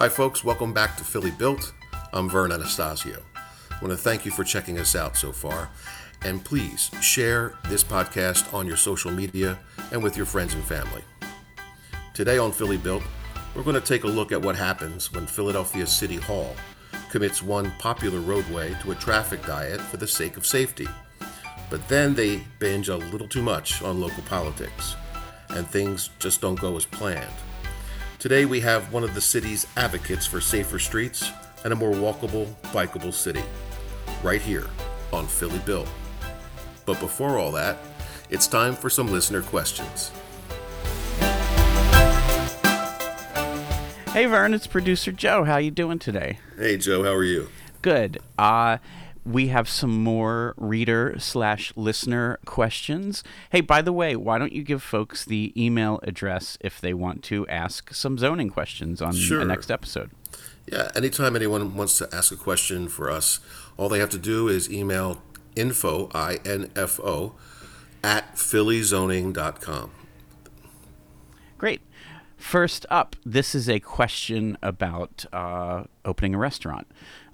Hi, folks. Welcome back to Philly Built. I'm Vern Anastasio. I want to thank you for checking us out so far. And please share this podcast on your social media and with your friends and family. Today on Philly Built, we're going to take a look at what happens when Philadelphia City Hall commits one popular roadway to a traffic diet for the sake of safety. But then they binge a little too much on local politics, and things just don't go as planned. Today we have one of the city's advocates for safer streets and a more walkable, bikeable city, right here on Philly Built. But before all that, it's time for some listener questions. Hey Vern, it's producer Joe. How you doing today? Hey Joe, how are you? Good. Uh we have some more reader slash listener questions. Hey, by the way, why don't you give folks the email address if they want to ask some zoning questions on Sure. the next episode? Yeah, anytime anyone wants to ask a question for us, all they have to do is email info, I N F O, at phillyzoning.com. Great. First up, this is a question about uh, opening a restaurant.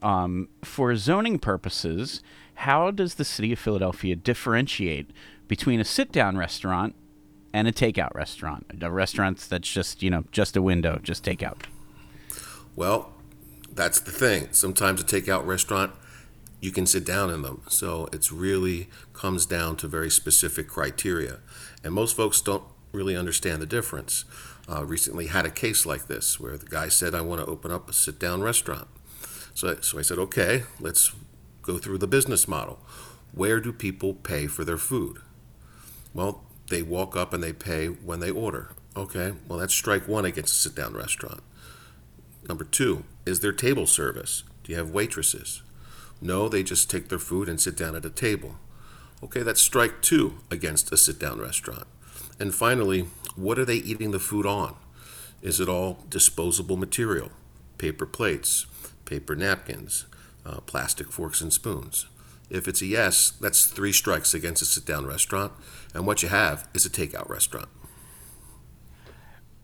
Um, for zoning purposes, how does the city of Philadelphia differentiate between a sit down restaurant and a takeout restaurant? A restaurant that's just, you know, just a window, just takeout. Well, that's the thing. Sometimes a takeout restaurant, you can sit down in them. So it's really comes down to very specific criteria. And most folks don't really understand the difference. Uh, recently had a case like this where the guy said, I want to open up a sit down restaurant. So, I- so I said, okay, let's go through the business model. Where do people pay for their food? Well, they walk up and they pay when they order. Okay, well, that's strike one against a sit down restaurant. Number two, is there table service? Do you have waitresses? No, they just take their food and sit down at a table. Okay, that's strike two against a sit down restaurant. And finally, what are they eating the food on? Is it all disposable material? Paper plates, paper napkins, uh, plastic forks and spoons? If it's a yes, that's three strikes against a sit down restaurant, and what you have is a takeout restaurant.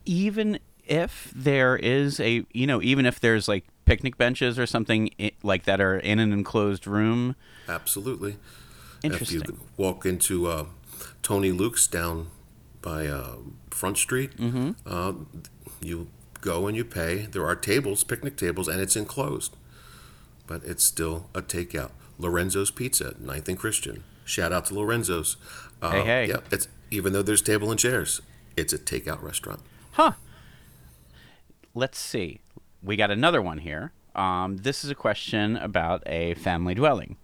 even if there is a you know even if there's like picnic benches or something like that are in an enclosed room Absolutely. Interesting. If you walk into uh, Tony Luke's down by uh, Front Street, Mm-hmm. uh, you go and you pay. There are tables, picnic tables, and it's enclosed, but it's still a takeout. Lorenzo's Pizza, 9th and Christian. Shout out to Lorenzo's. Uh, Hey, hey. Yeah, it's even though there's table and chairs, it's a takeout restaurant. huh let's see we got another one here um, this is a question about a family dwelling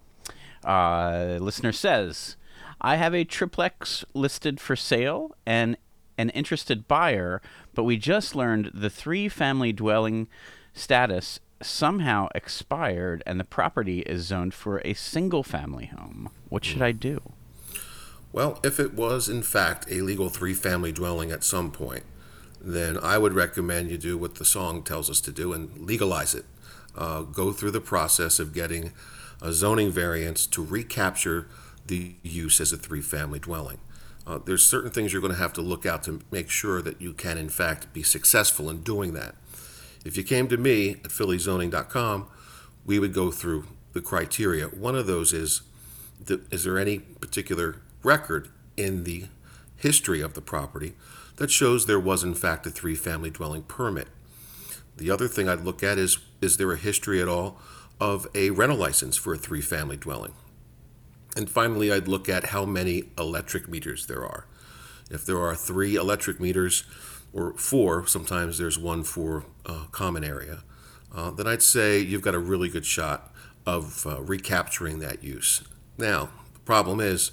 uh, listener says i have a triplex listed for sale and an interested buyer but we just learned the three family dwelling status somehow expired and the property is zoned for a single family home what should i do Well, if it was in fact a legal three family dwelling at some point, then I would recommend you do what the song tells us to do and legalize it. Uh, go through the process of getting a zoning variance to recapture the use as a three family dwelling. Uh, there's certain things you're going to have to look out to make sure that you can, in fact, be successful in doing that. If you came to me at phillyzoning.com, we would go through the criteria. One of those is th- is there any particular record in the history of the property that shows there was in fact a three family dwelling permit? The other thing I'd look at is is there a history at all of a rental license for a three family dwelling? And finally, I'd look at how many electric meters there are. If there are three electric meters, or four, sometimes there's one for uh, common area, uh, then I'd say you've got a really good shot of uh, recapturing that use. Now, the problem is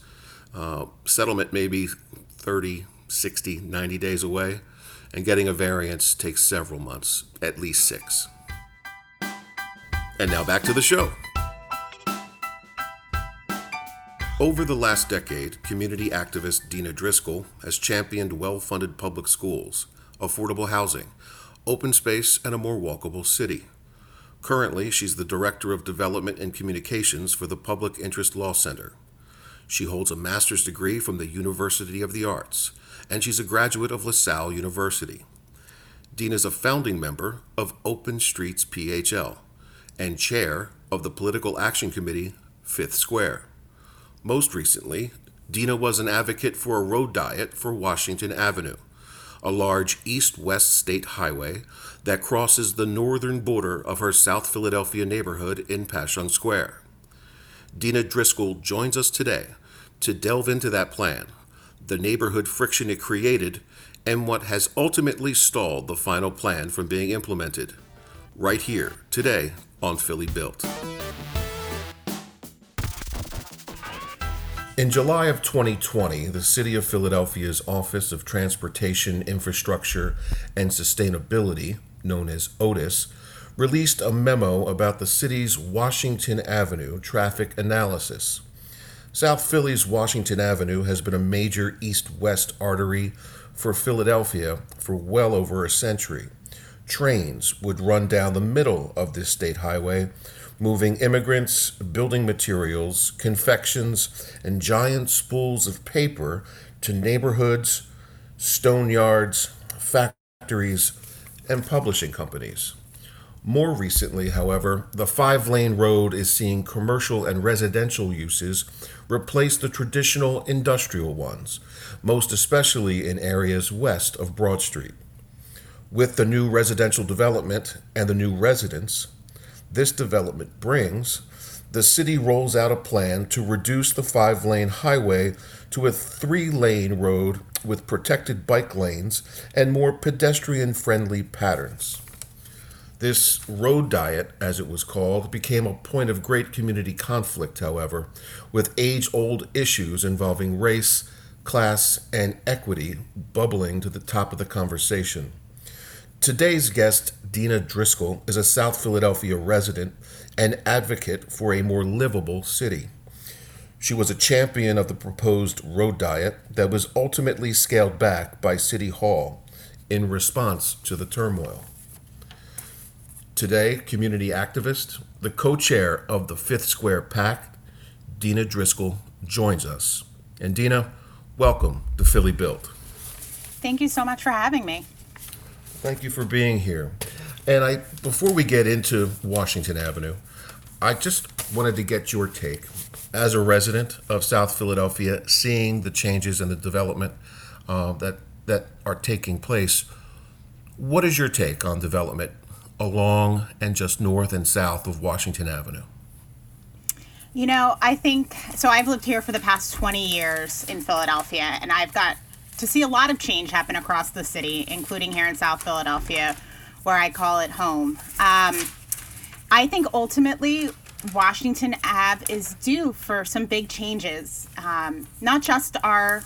uh, settlement may be 30, 60, 90 days away, and getting a variance takes several months, at least six. And now back to the show. Over the last decade, community activist Dena Driscoll has championed well funded public schools, affordable housing, open space, and a more walkable city. Currently, she's the Director of Development and Communications for the Public Interest Law Center. She holds a master's degree from the University of the Arts, and she's a graduate of LaSalle University. Dena is a founding member of Open Streets PHL and chair of the Political Action Committee, Fifth Square. Most recently, Dena was an advocate for a road diet for Washington Avenue, a large east west state highway that crosses the northern border of her South Philadelphia neighborhood in Passyunk Square. Dena Driscoll joins us today to delve into that plan, the neighborhood friction it created, and what has ultimately stalled the final plan from being implemented. Right here, today, on Philly Built. In July of 2020, the City of Philadelphia's Office of Transportation, Infrastructure, and Sustainability, known as OTIS, released a memo about the city's Washington Avenue traffic analysis. South Philly's Washington Avenue has been a major east west artery for Philadelphia for well over a century. Trains would run down the middle of this state highway, moving immigrants, building materials, confections, and giant spools of paper to neighborhoods, stone yards, factories, and publishing companies. More recently, however, the five lane road is seeing commercial and residential uses replace the traditional industrial ones, most especially in areas west of Broad Street. With the new residential development and the new residents this development brings, the city rolls out a plan to reduce the five lane highway to a three lane road with protected bike lanes and more pedestrian friendly patterns. This road diet, as it was called, became a point of great community conflict, however, with age old issues involving race, class, and equity bubbling to the top of the conversation. Today's guest, Dena Driscoll, is a South Philadelphia resident and advocate for a more livable city. She was a champion of the proposed road diet that was ultimately scaled back by City Hall in response to the turmoil. Today, community activist, the co chair of the Fifth Square PAC, Dena Driscoll, joins us. And Dena, welcome to Philly Built. Thank you so much for having me. Thank you for being here. And I, before we get into Washington Avenue, I just wanted to get your take as a resident of South Philadelphia, seeing the changes and the development uh, that that are taking place. What is your take on development along and just north and south of Washington Avenue? You know, I think so. I've lived here for the past 20 years in Philadelphia, and I've got to see a lot of change happen across the city, including here in South Philadelphia, where I call it home. Um, I think ultimately, Washington Ave is due for some big changes, um, not just our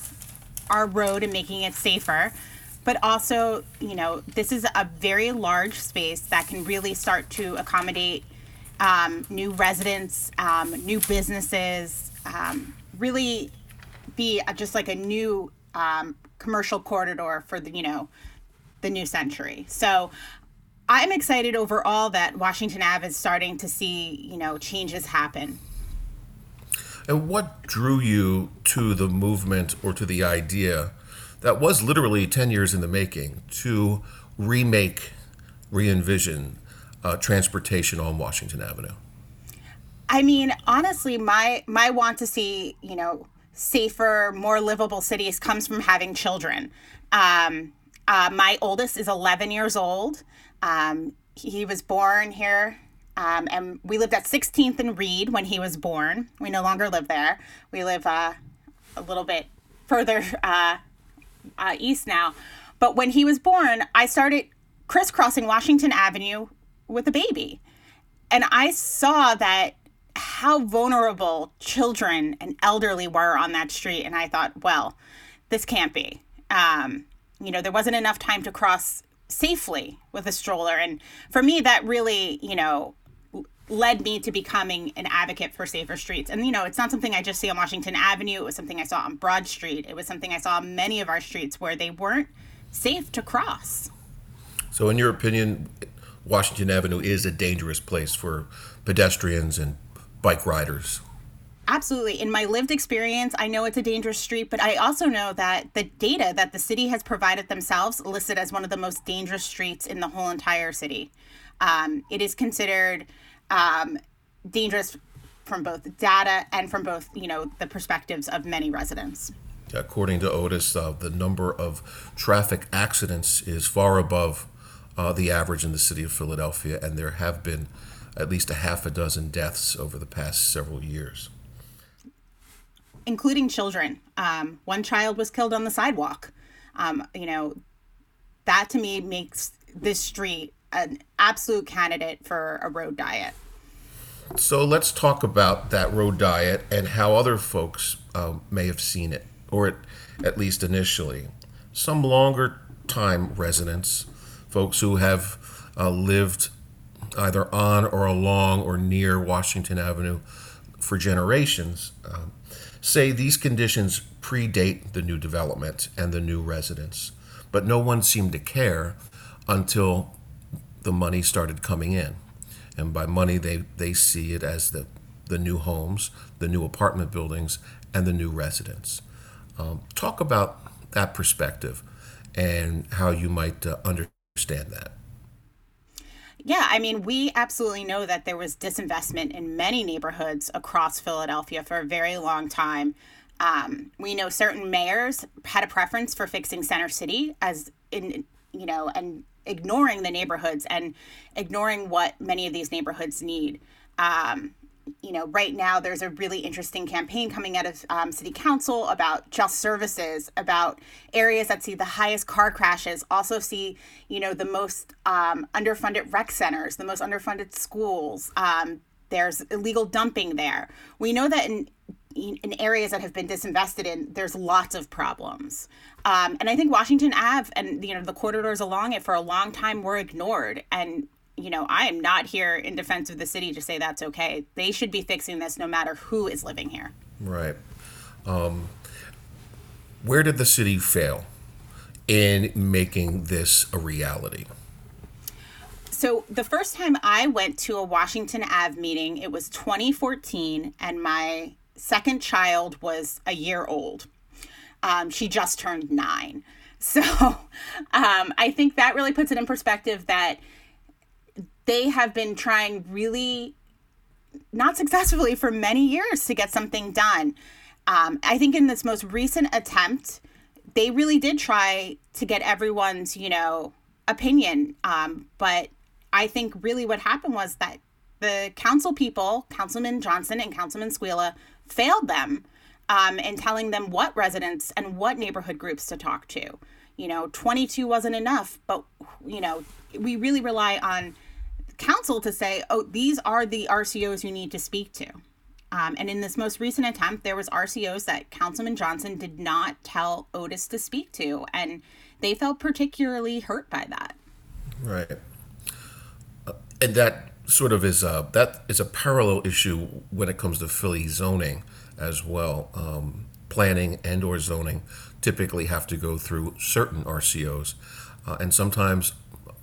our road and making it safer, but also, you know, this is a very large space that can really start to accommodate um, new residents, um, new businesses, um, really be a, just like a new um, commercial corridor for the, you know, the new century. So I'm excited overall that Washington Ave is starting to see, you know, changes happen. And what drew you to the movement or to the idea that was literally 10 years in the making to remake, re envision uh, transportation on Washington Avenue? I mean, honestly, my my want to see you know safer, more livable cities comes from having children. Um, uh, my oldest is 11 years old. Um, he was born here, um, and we lived at 16th and Reed when he was born. We no longer live there. We live uh, a little bit further uh, uh, east now. But when he was born, I started crisscrossing Washington Avenue with a baby. And I saw that how vulnerable children and elderly were on that street. And I thought, well, this can't be. Um, you know, there wasn't enough time to cross safely with a stroller. And for me, that really, you know, led me to becoming an advocate for safer streets. And, you know, it's not something I just see on Washington Avenue. It was something I saw on Broad Street. It was something I saw on many of our streets where they weren't safe to cross. So, in your opinion, Washington Avenue is a dangerous place for pedestrians and bike riders? Absolutely. In my lived experience, I know it's a dangerous street, but I also know that the data that the city has provided themselves listed as one of the most dangerous streets in the whole entire city. Um, it is considered um, dangerous from both data and from both, you know, the perspectives of many residents. According to OTIS, uh, the number of traffic accidents is far above uh, the average in the city of Philadelphia, and there have been at least a half a dozen deaths over the past several years including children. Um, one child was killed on the sidewalk. Um, you know, that to me makes this street an absolute candidate for a road diet. So let's talk about that road diet and how other folks uh, may have seen it, or at, at least initially. Some longer time residents, folks who have uh, lived either on or along or near Washington Avenue for generations, um, say these conditions predate the new development and the new residents, but no one seemed to care until the money started coming in. And by money, they, they see it as the, the new homes, the new apartment buildings, and the new residents. Um, talk about that perspective and how you might uh, understand that. Yeah, I mean, we absolutely know that there was disinvestment in many neighborhoods across Philadelphia for a very long time. Um, we know certain mayors had a preference for fixing Center City as in, you know, and ignoring the neighborhoods and ignoring what many of these neighborhoods need. Um, you know, right now there's a really interesting campaign coming out of um, city council about just services, about areas that see the highest car crashes, also see, you know, the most um, underfunded rec centers, the most underfunded schools. Um, there's illegal dumping there. We know that in in areas that have been disinvested in, there's lots of problems. Um, and I think Washington Ave and you know the corridors along it for a long time were ignored. And you know, I am not here in defense of the city to say that's okay. They should be fixing this no matter who is living here. Right. Um, where did the city fail in making this a reality? So, the first time I went to a Washington Ave meeting, it was 2014, and my second child was a year old. Um, she just turned nine. So, um, I think that really puts it in perspective that they have been trying really not successfully for many years to get something done. Um, I think in this most recent attempt, they really did try to get everyone's, you know, opinion. Um, but I think really what happened was that the council people, Councilman Johnson and Councilman Squilla, failed them um, in telling them what residents and what neighborhood groups to talk to. You know, 22 wasn't enough, but, you know, we really rely on council to say, oh, these are the RCOs you need to speak to. Um, and in this most recent attempt, there was RCOs that Councilman Johnson did not tell OTIS to speak to, and they felt particularly hurt by that. Right, uh, and that sort of is a that is a parallel issue when it comes to Philly zoning as well. Um, planning and or zoning typically have to go through certain RCOs, uh, and sometimes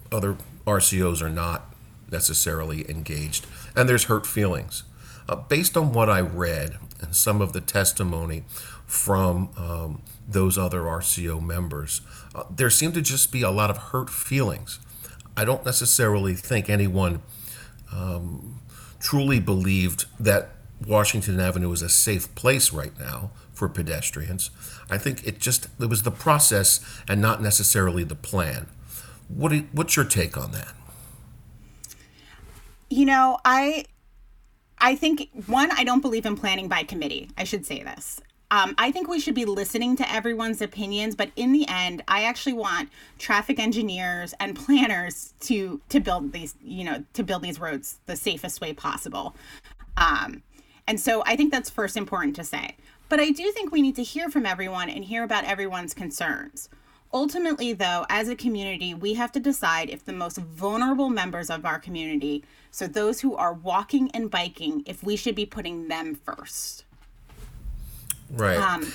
other RCOs are not necessarily engaged, and there's hurt feelings. Uh, based on what I read and some of the testimony from um, those other RCO members, uh, there seemed to just be a lot of hurt feelings. I don't necessarily think anyone um, truly believed that Washington Avenue is a safe place right now for pedestrians. I think it just it was the process and not necessarily the plan. What what's your take on that? You know, I I think one, I don't believe in planning by committee. I should say this. Um, I think we should be listening to everyone's opinions, but in the end, I actually want traffic engineers and planners to to build these, you know, to build these roads the safest way possible. Um, and so I think that's first important to say. But I do think we need to hear from everyone and hear about everyone's concerns. Ultimately, though, as a community, we have to decide if the most vulnerable members of our community, so those who are walking and biking, if we should be putting them first. Right. Um,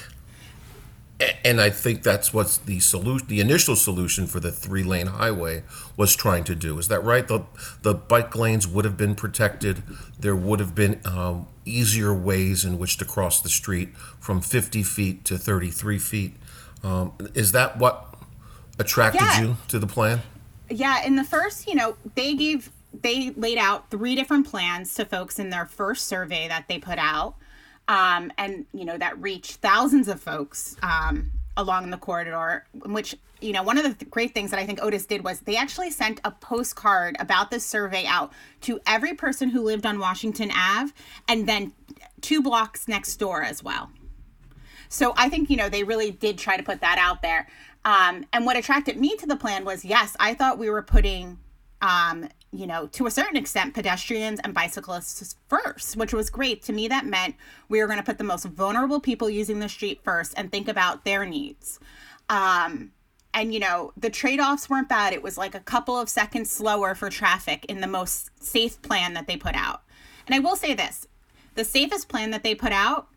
And I think that's what the solution, the initial solution for the three-lane highway was trying to do. Is that right? The the bike lanes would have been protected. There would have been um, easier ways in which to cross the street from 50 feet to 33 feet. Um, is that what attracted Yeah. you to the plan? Yeah, in the first, you know, they gave they laid out three different plans to folks in their first survey that they put out. Um, and you know, that reached thousands of folks um, along the corridor, which you know, one of the th- great things that I think OTIS did was they actually sent a postcard about this survey out to every person who lived on Washington Ave and then two blocks next door as well. So I think, you know, they really did try to put that out there. Um, and what attracted me to the plan was yes, I thought we were putting, um, you know, to a certain extent, pedestrians and bicyclists first, which was great. To me, that meant we were going to put the most vulnerable people using the street first and think about their needs. Um, and, you know, the trade offs weren't bad. It was like a couple of seconds slower for traffic in the most safe plan that they put out. And I will say this the safest plan that they put out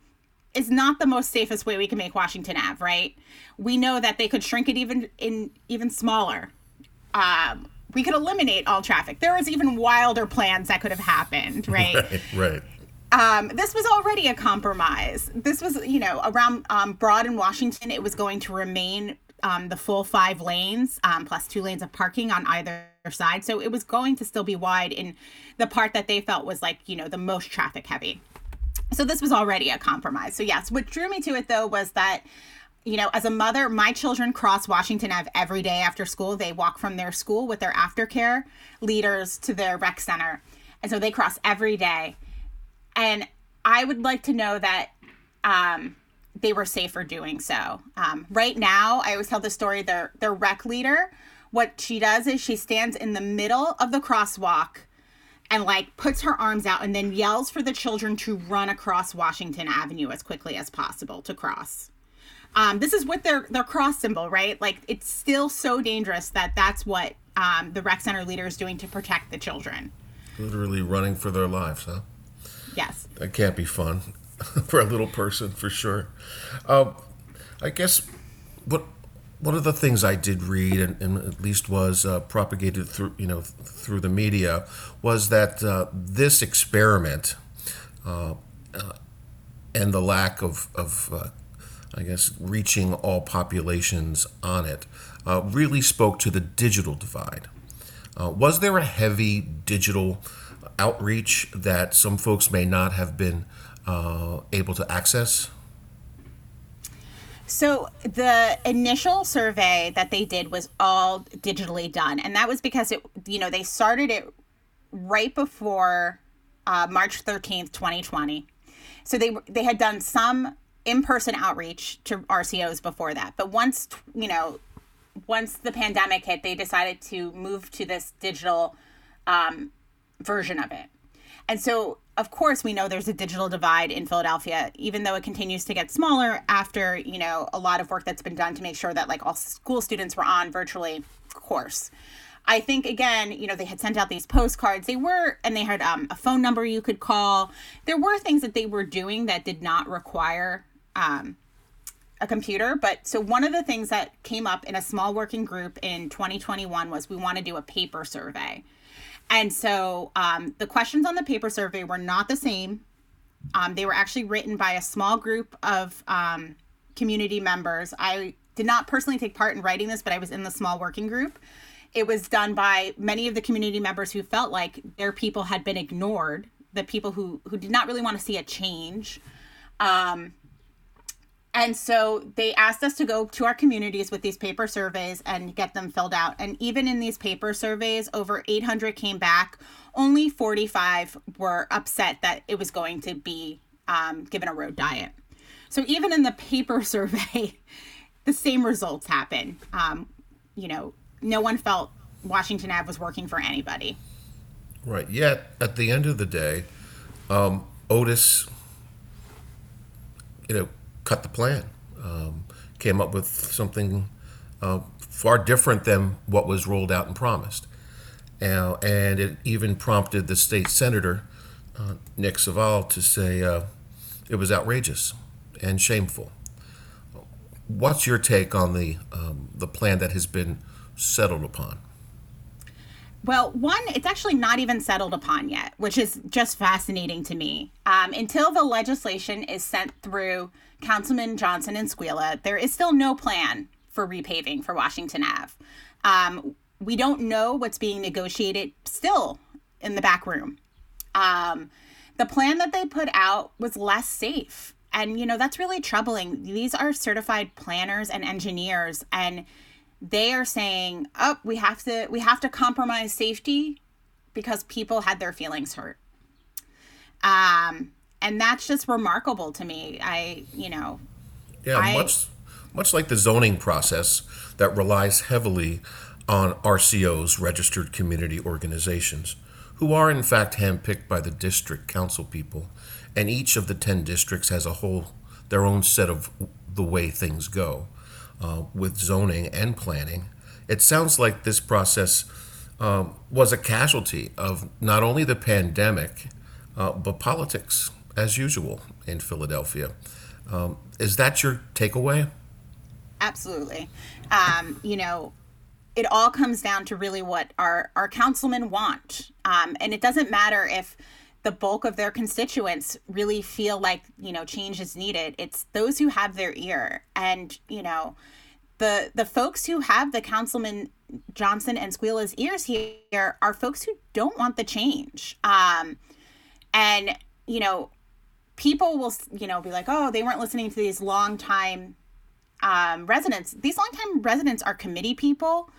is not the most safest way we can make Washington Ave, right? We know that they could shrink it even in even smaller. Um, we could eliminate all traffic. There was even wilder plans that could have happened, right? Right, right. um, this was already a compromise. This was, you know, around um, Broad and Washington, it was going to remain um, the full five lanes um, plus two lanes of parking on either side. So it was going to still be wide in the part that they felt was like, you know, the most traffic heavy. So this was already a compromise. So yes, what drew me to it though was that you know, as a mother, my children cross Washington Ave every day after school. They walk from their school with their aftercare leaders to their rec center. And so they cross every day. And I would like to know that um, they were safer doing so. Um, right now, I always tell the story their, their rec leader, what she does is she stands in the middle of the crosswalk and like puts her arms out and then yells for the children to run across Washington Avenue as quickly as possible to cross. Um, this is what their their cross symbol, right? Like it's still so dangerous that that's what um, the rec center leader is doing to protect the children. Literally running for their lives, huh? Yes. That can't be fun for a little person, for sure. Um, I guess what one of the things I did read, and, and at least was uh, propagated through you know through the media, was that uh, this experiment uh, uh, and the lack of of uh, I guess reaching all populations on it really spoke to the digital divide. Was there a heavy digital outreach that some folks may not have been able to access? So the initial survey that they did was all digitally done, and that was because it, you know, they started it right before uh, March thirteenth, twenty twenty. So they they had done some in person outreach to RCOs before that, but once you know, once the pandemic hit, they decided to move to this digital um, version of it. And so, of course, we know there's a digital divide in Philadelphia, even though it continues to get smaller after, you know, a lot of work that's been done to make sure that like all school students were on virtually course. I think again, you know, they had sent out these postcards. They were, and they had um, a phone number you could call. There were things that they were doing that did not require um, a computer. But so one of the things that came up in a small working group in 2021 was we want to do a paper survey. And so um, the questions on the paper survey were not the same. Um, they were actually written by a small group of um, community members. I did not personally take part in writing this, but I was in the small working group. It was done by many of the community members who felt like their people had been ignored, the people who, who did not really want to see a change. Um, and so they asked us to go to our communities with these paper surveys and get them filled out. And even in these paper surveys, over 800 came back. Only 45 were upset that it was going to be um, given a road diet. So even in the paper survey, the same results happen. Um, you know, no one felt Washington Ave was working for anybody. Right. Yet, at the end of the day, um, OTIS, you know, cut the plan, um, came up with something uh, far different than what was rolled out and promised. Uh, and it even prompted the state senator, uh, Nick Saval, to say uh, it was outrageous and shameful. what's your take on the um, the plan that has been settled upon? Well, one, it's actually not even settled upon yet, which is just fascinating to me. Um, until the legislation is sent through Councilman Johnson and Squilla, there is still no plan for repaving for Washington Ave. Um, we don't know what's being negotiated still in the back room. Um, the plan that they put out was less safe. And, you know, that's really troubling. These are certified planners and engineers, and they are saying, "Oh, we have to we have to compromise safety because people had their feelings hurt." Um, and that's just remarkable to me. I, you know, yeah, I, much much like the zoning process that relies heavily on RCOs, registered community organizations, who are in fact handpicked by the district council people, and each of the ten districts has a whole their own set of the way things go uh, with zoning and planning. It sounds like this process um, was a casualty of not only the pandemic, uh, but politics as usual in Philadelphia. Um, is that your takeaway? Absolutely. Um, you know, it all comes down to really what our, our councilmen want. Um, and it doesn't matter if the bulk of their constituents really feel like you know change is needed. It's those who have their ear. And you know the the folks who have the councilman johnson and squilla's ears here are folks who don't want the change. Um and you know people will you know be like oh they weren't listening to these long time um, residents. These long time residents are committee people.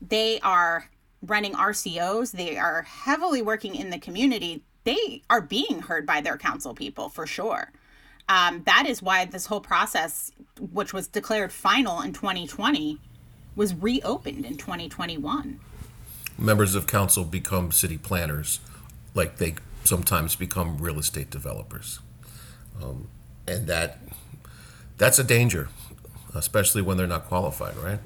They are running rcos they are heavily working in the community they are being heard by their council people for sure. Um, that is why this whole process, which was declared final in 2020, was reopened in 2021. Members of council become city planners, like they sometimes become real estate developers, um, and that that's a danger, especially when they're not qualified, right?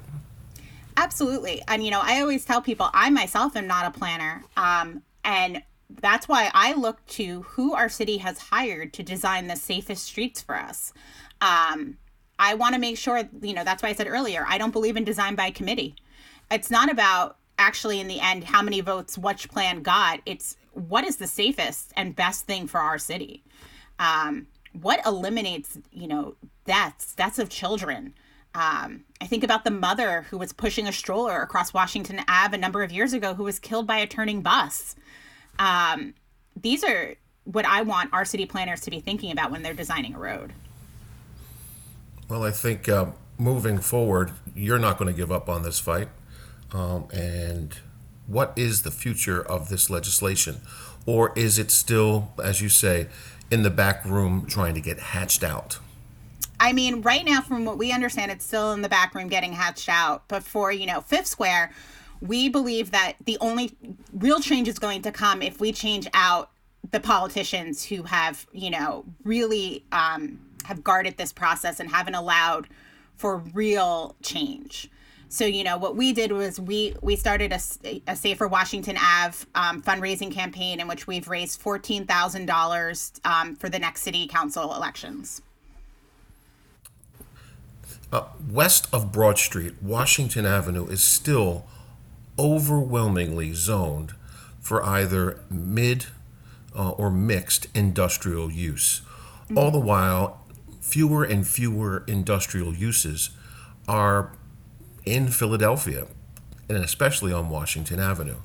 Absolutely, and you know, I always tell people I myself am not a planner, um, and that's why I look to who our city has hired to design the safest streets for us. Um, I want to make sure, you know, that's why I said earlier, I don't believe in design by committee. It's not about actually, in the end, how many votes which plan got. It's what is the safest and best thing for our city. Um, what eliminates, you know, deaths, deaths of children. Um, I think about the mother who was pushing a stroller across Washington Ave a number of years ago who was killed by a turning bus. Um, these are what I want our city planners to be thinking about when they're designing a road. Well, I think uh, moving forward, you're not going to give up on this fight. Um, and what is the future of this legislation? Or is it still, as you say, in the back room trying to get hatched out? I mean, right now, from what we understand, it's still in the back room getting hatched out. But for, you know, Fifth Square, we believe that the only real change is going to come if we change out the politicians who have, you know, really um, have guarded this process and haven't allowed for real change. So you know what we did was we we started a, a safer Washington Ave um, fundraising campaign in which we've raised fourteen thousand um, dollars for the next city council elections. Uh, west of Broad Street, Washington Avenue is still overwhelmingly zoned for either mid uh, or mixed industrial use. Mm-hmm. All the while, fewer and fewer industrial uses are in Philadelphia, and especially on Washington Avenue.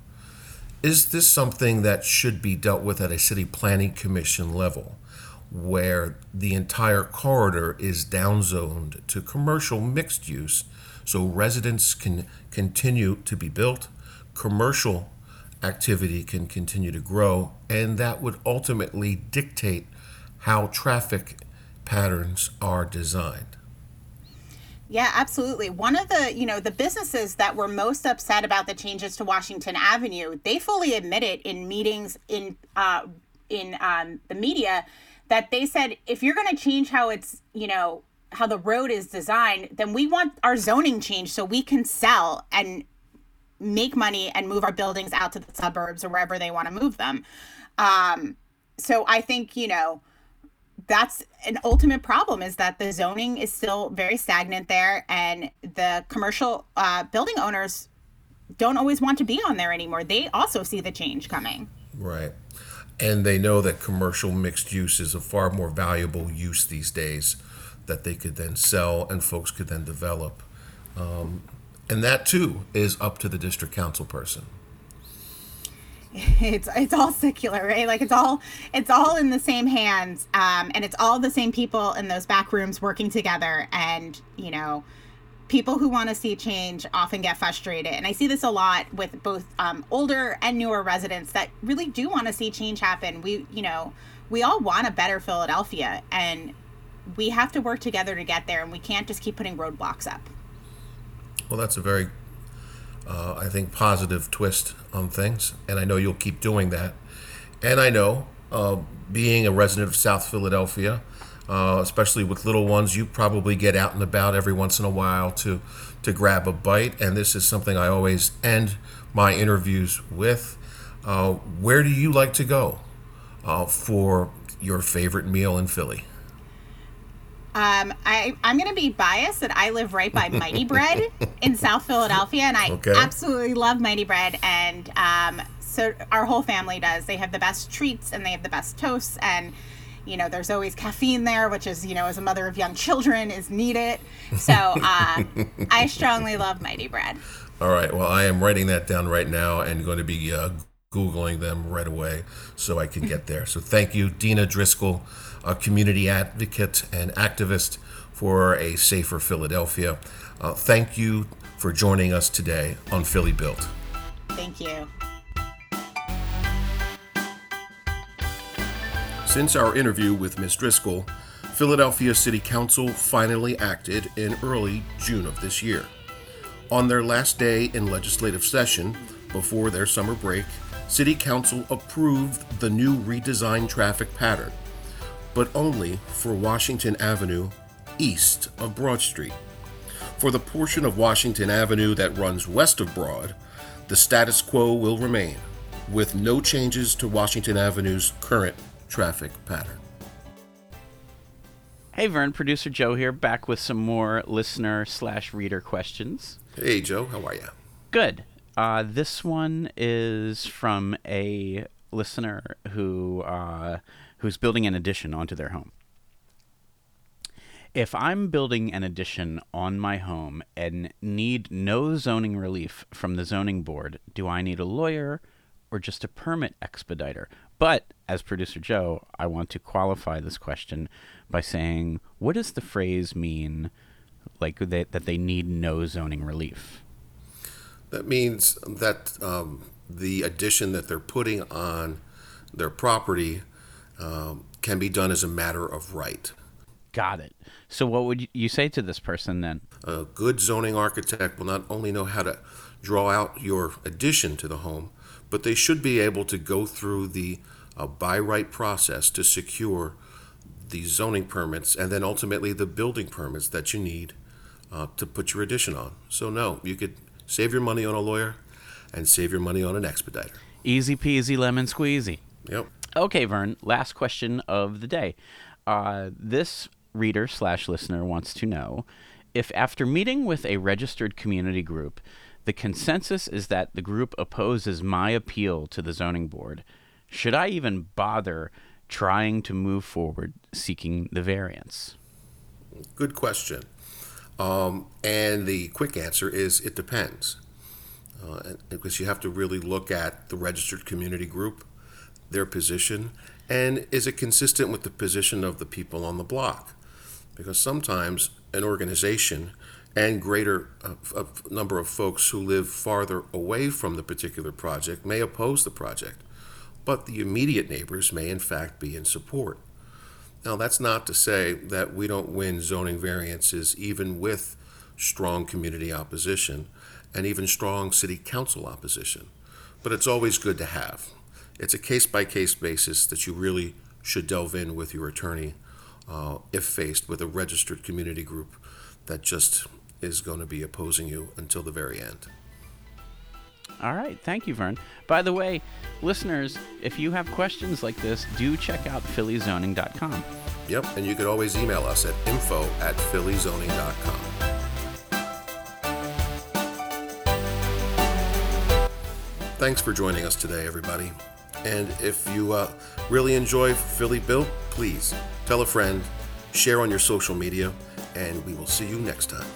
Is this something that should be dealt with at a city planning commission level, where the entire corridor is downzoned to commercial mixed use so residents can continue to be built, commercial activity can continue to grow, and that would ultimately dictate how traffic patterns are designed. Yeah, absolutely. One of the, you know, the businesses that were most upset about the changes to Washington Avenue, they fully admitted in meetings in uh, in um, the media that they said if you're going to change how it's, you know, how the road is designed, then we want our zoning changed so we can sell and make money and move our buildings out to the suburbs or wherever they want to move them. Um, so I think, you know, that's an ultimate problem is that the zoning is still very stagnant there and the commercial uh, building owners don't always want to be on there anymore they also see the change coming Right. And they know that commercial mixed use is a far more valuable use these days that they could then sell and folks could then develop. Um, and that too is up to the district council person. it's it's all secular right? Like it's all it's all in the same hands um, and it's all the same people in those back rooms working together. And you know people who want to see change often get frustrated. And i see this a lot with both um, older and newer residents that really do want to see change happen. We you know we all want a better philadelphia. And we have to work together to get there and we can't just keep putting roadblocks up Well, that's a very, uh, I think, positive twist on things, and I know you'll keep doing that. And I know, uh, being a resident of South Philadelphia, uh, especially with little ones, you probably get out and about every once in a while to to grab a bite. And this is something I always end my interviews with. Uh, where do you like to go uh, for your favorite meal in Philly? Um, I, I'm going to be biased that I live right by Mighty Bread in South Philadelphia, and I Okay. absolutely love Mighty Bread. And um, so our whole family does. They have the best treats and they have the best toasts. And, you know, there's always caffeine there, which is, you know, as a mother of young children, is needed. So uh, I strongly love Mighty Bread. All right. Well, I am writing that down right now and going to be uh, Googling them right away so I can get there. So thank you, Dena Driscoll, a community advocate and activist for a safer Philadelphia. Uh, thank you for joining us today on Philly Built. Thank you. Since our interview with Ms. Driscoll, Philadelphia City Council finally acted in early June of this year. On their last day in legislative session, before their summer break, City Council approved the new redesigned traffic pattern, but only for Washington Avenue east of Broad Street. For the portion of Washington Avenue that runs west of Broad, the status quo will remain, with no changes to Washington Avenue's current traffic pattern. Hey, Vern, producer Joe here, back with some more listener slash reader questions. Hey, Joe, how are you? Good. Uh, this one is from a listener who uh, who's building an addition onto their home. If I'm building an addition on my home and need no zoning relief from the zoning board, do I need a lawyer or just a permit expediter? But as producer Joe, I want to qualify this question by saying, what does the phrase mean, like they, that they need no zoning relief? That means that um, the addition that they're putting on their property um, can be done as a matter of right. Got it. So, what would you- you say to this person then? A good zoning architect will not only know how to draw out your addition to the home, but they should be able to go through the uh, by right process to secure the zoning permits and then ultimately the building permits that you need uh, to put your addition on. So, no, you could save your money on a lawyer and save your money on an expediter. Easy peasy lemon squeezy. Yep. Okay, Vern. Last question of the day. Uh, this reader slash listener wants to know if, after meeting with a registered community group, the consensus is that the group opposes my appeal to the zoning board, should I even bother trying to move forward seeking the variance? Good question. Um, and the quick answer is it depends. Uh, because you have to really look at the registered community group, their position, and is it consistent with the position of the people on the block? Because sometimes an organization and greater uh, a number of folks who live farther away from the particular project may oppose the project, but the immediate neighbors may in fact be in support. Now, that's not to say that we don't win zoning variances even with strong community opposition and even strong city council opposition, but it's always good to have. It's a case by case basis that you really should delve in with your attorney uh, if faced with a registered community group that just is going to be opposing you until the very end. All right. Thank you, Vern. By the way, listeners, if you have questions like this, do check out phillyzoning.com. Yep, and you could always email us at info at phillyzoning.com. Thanks for joining us today, everybody. And if you uh, really enjoy Philly Built, please tell a friend, share on your social media, and we will see you next time.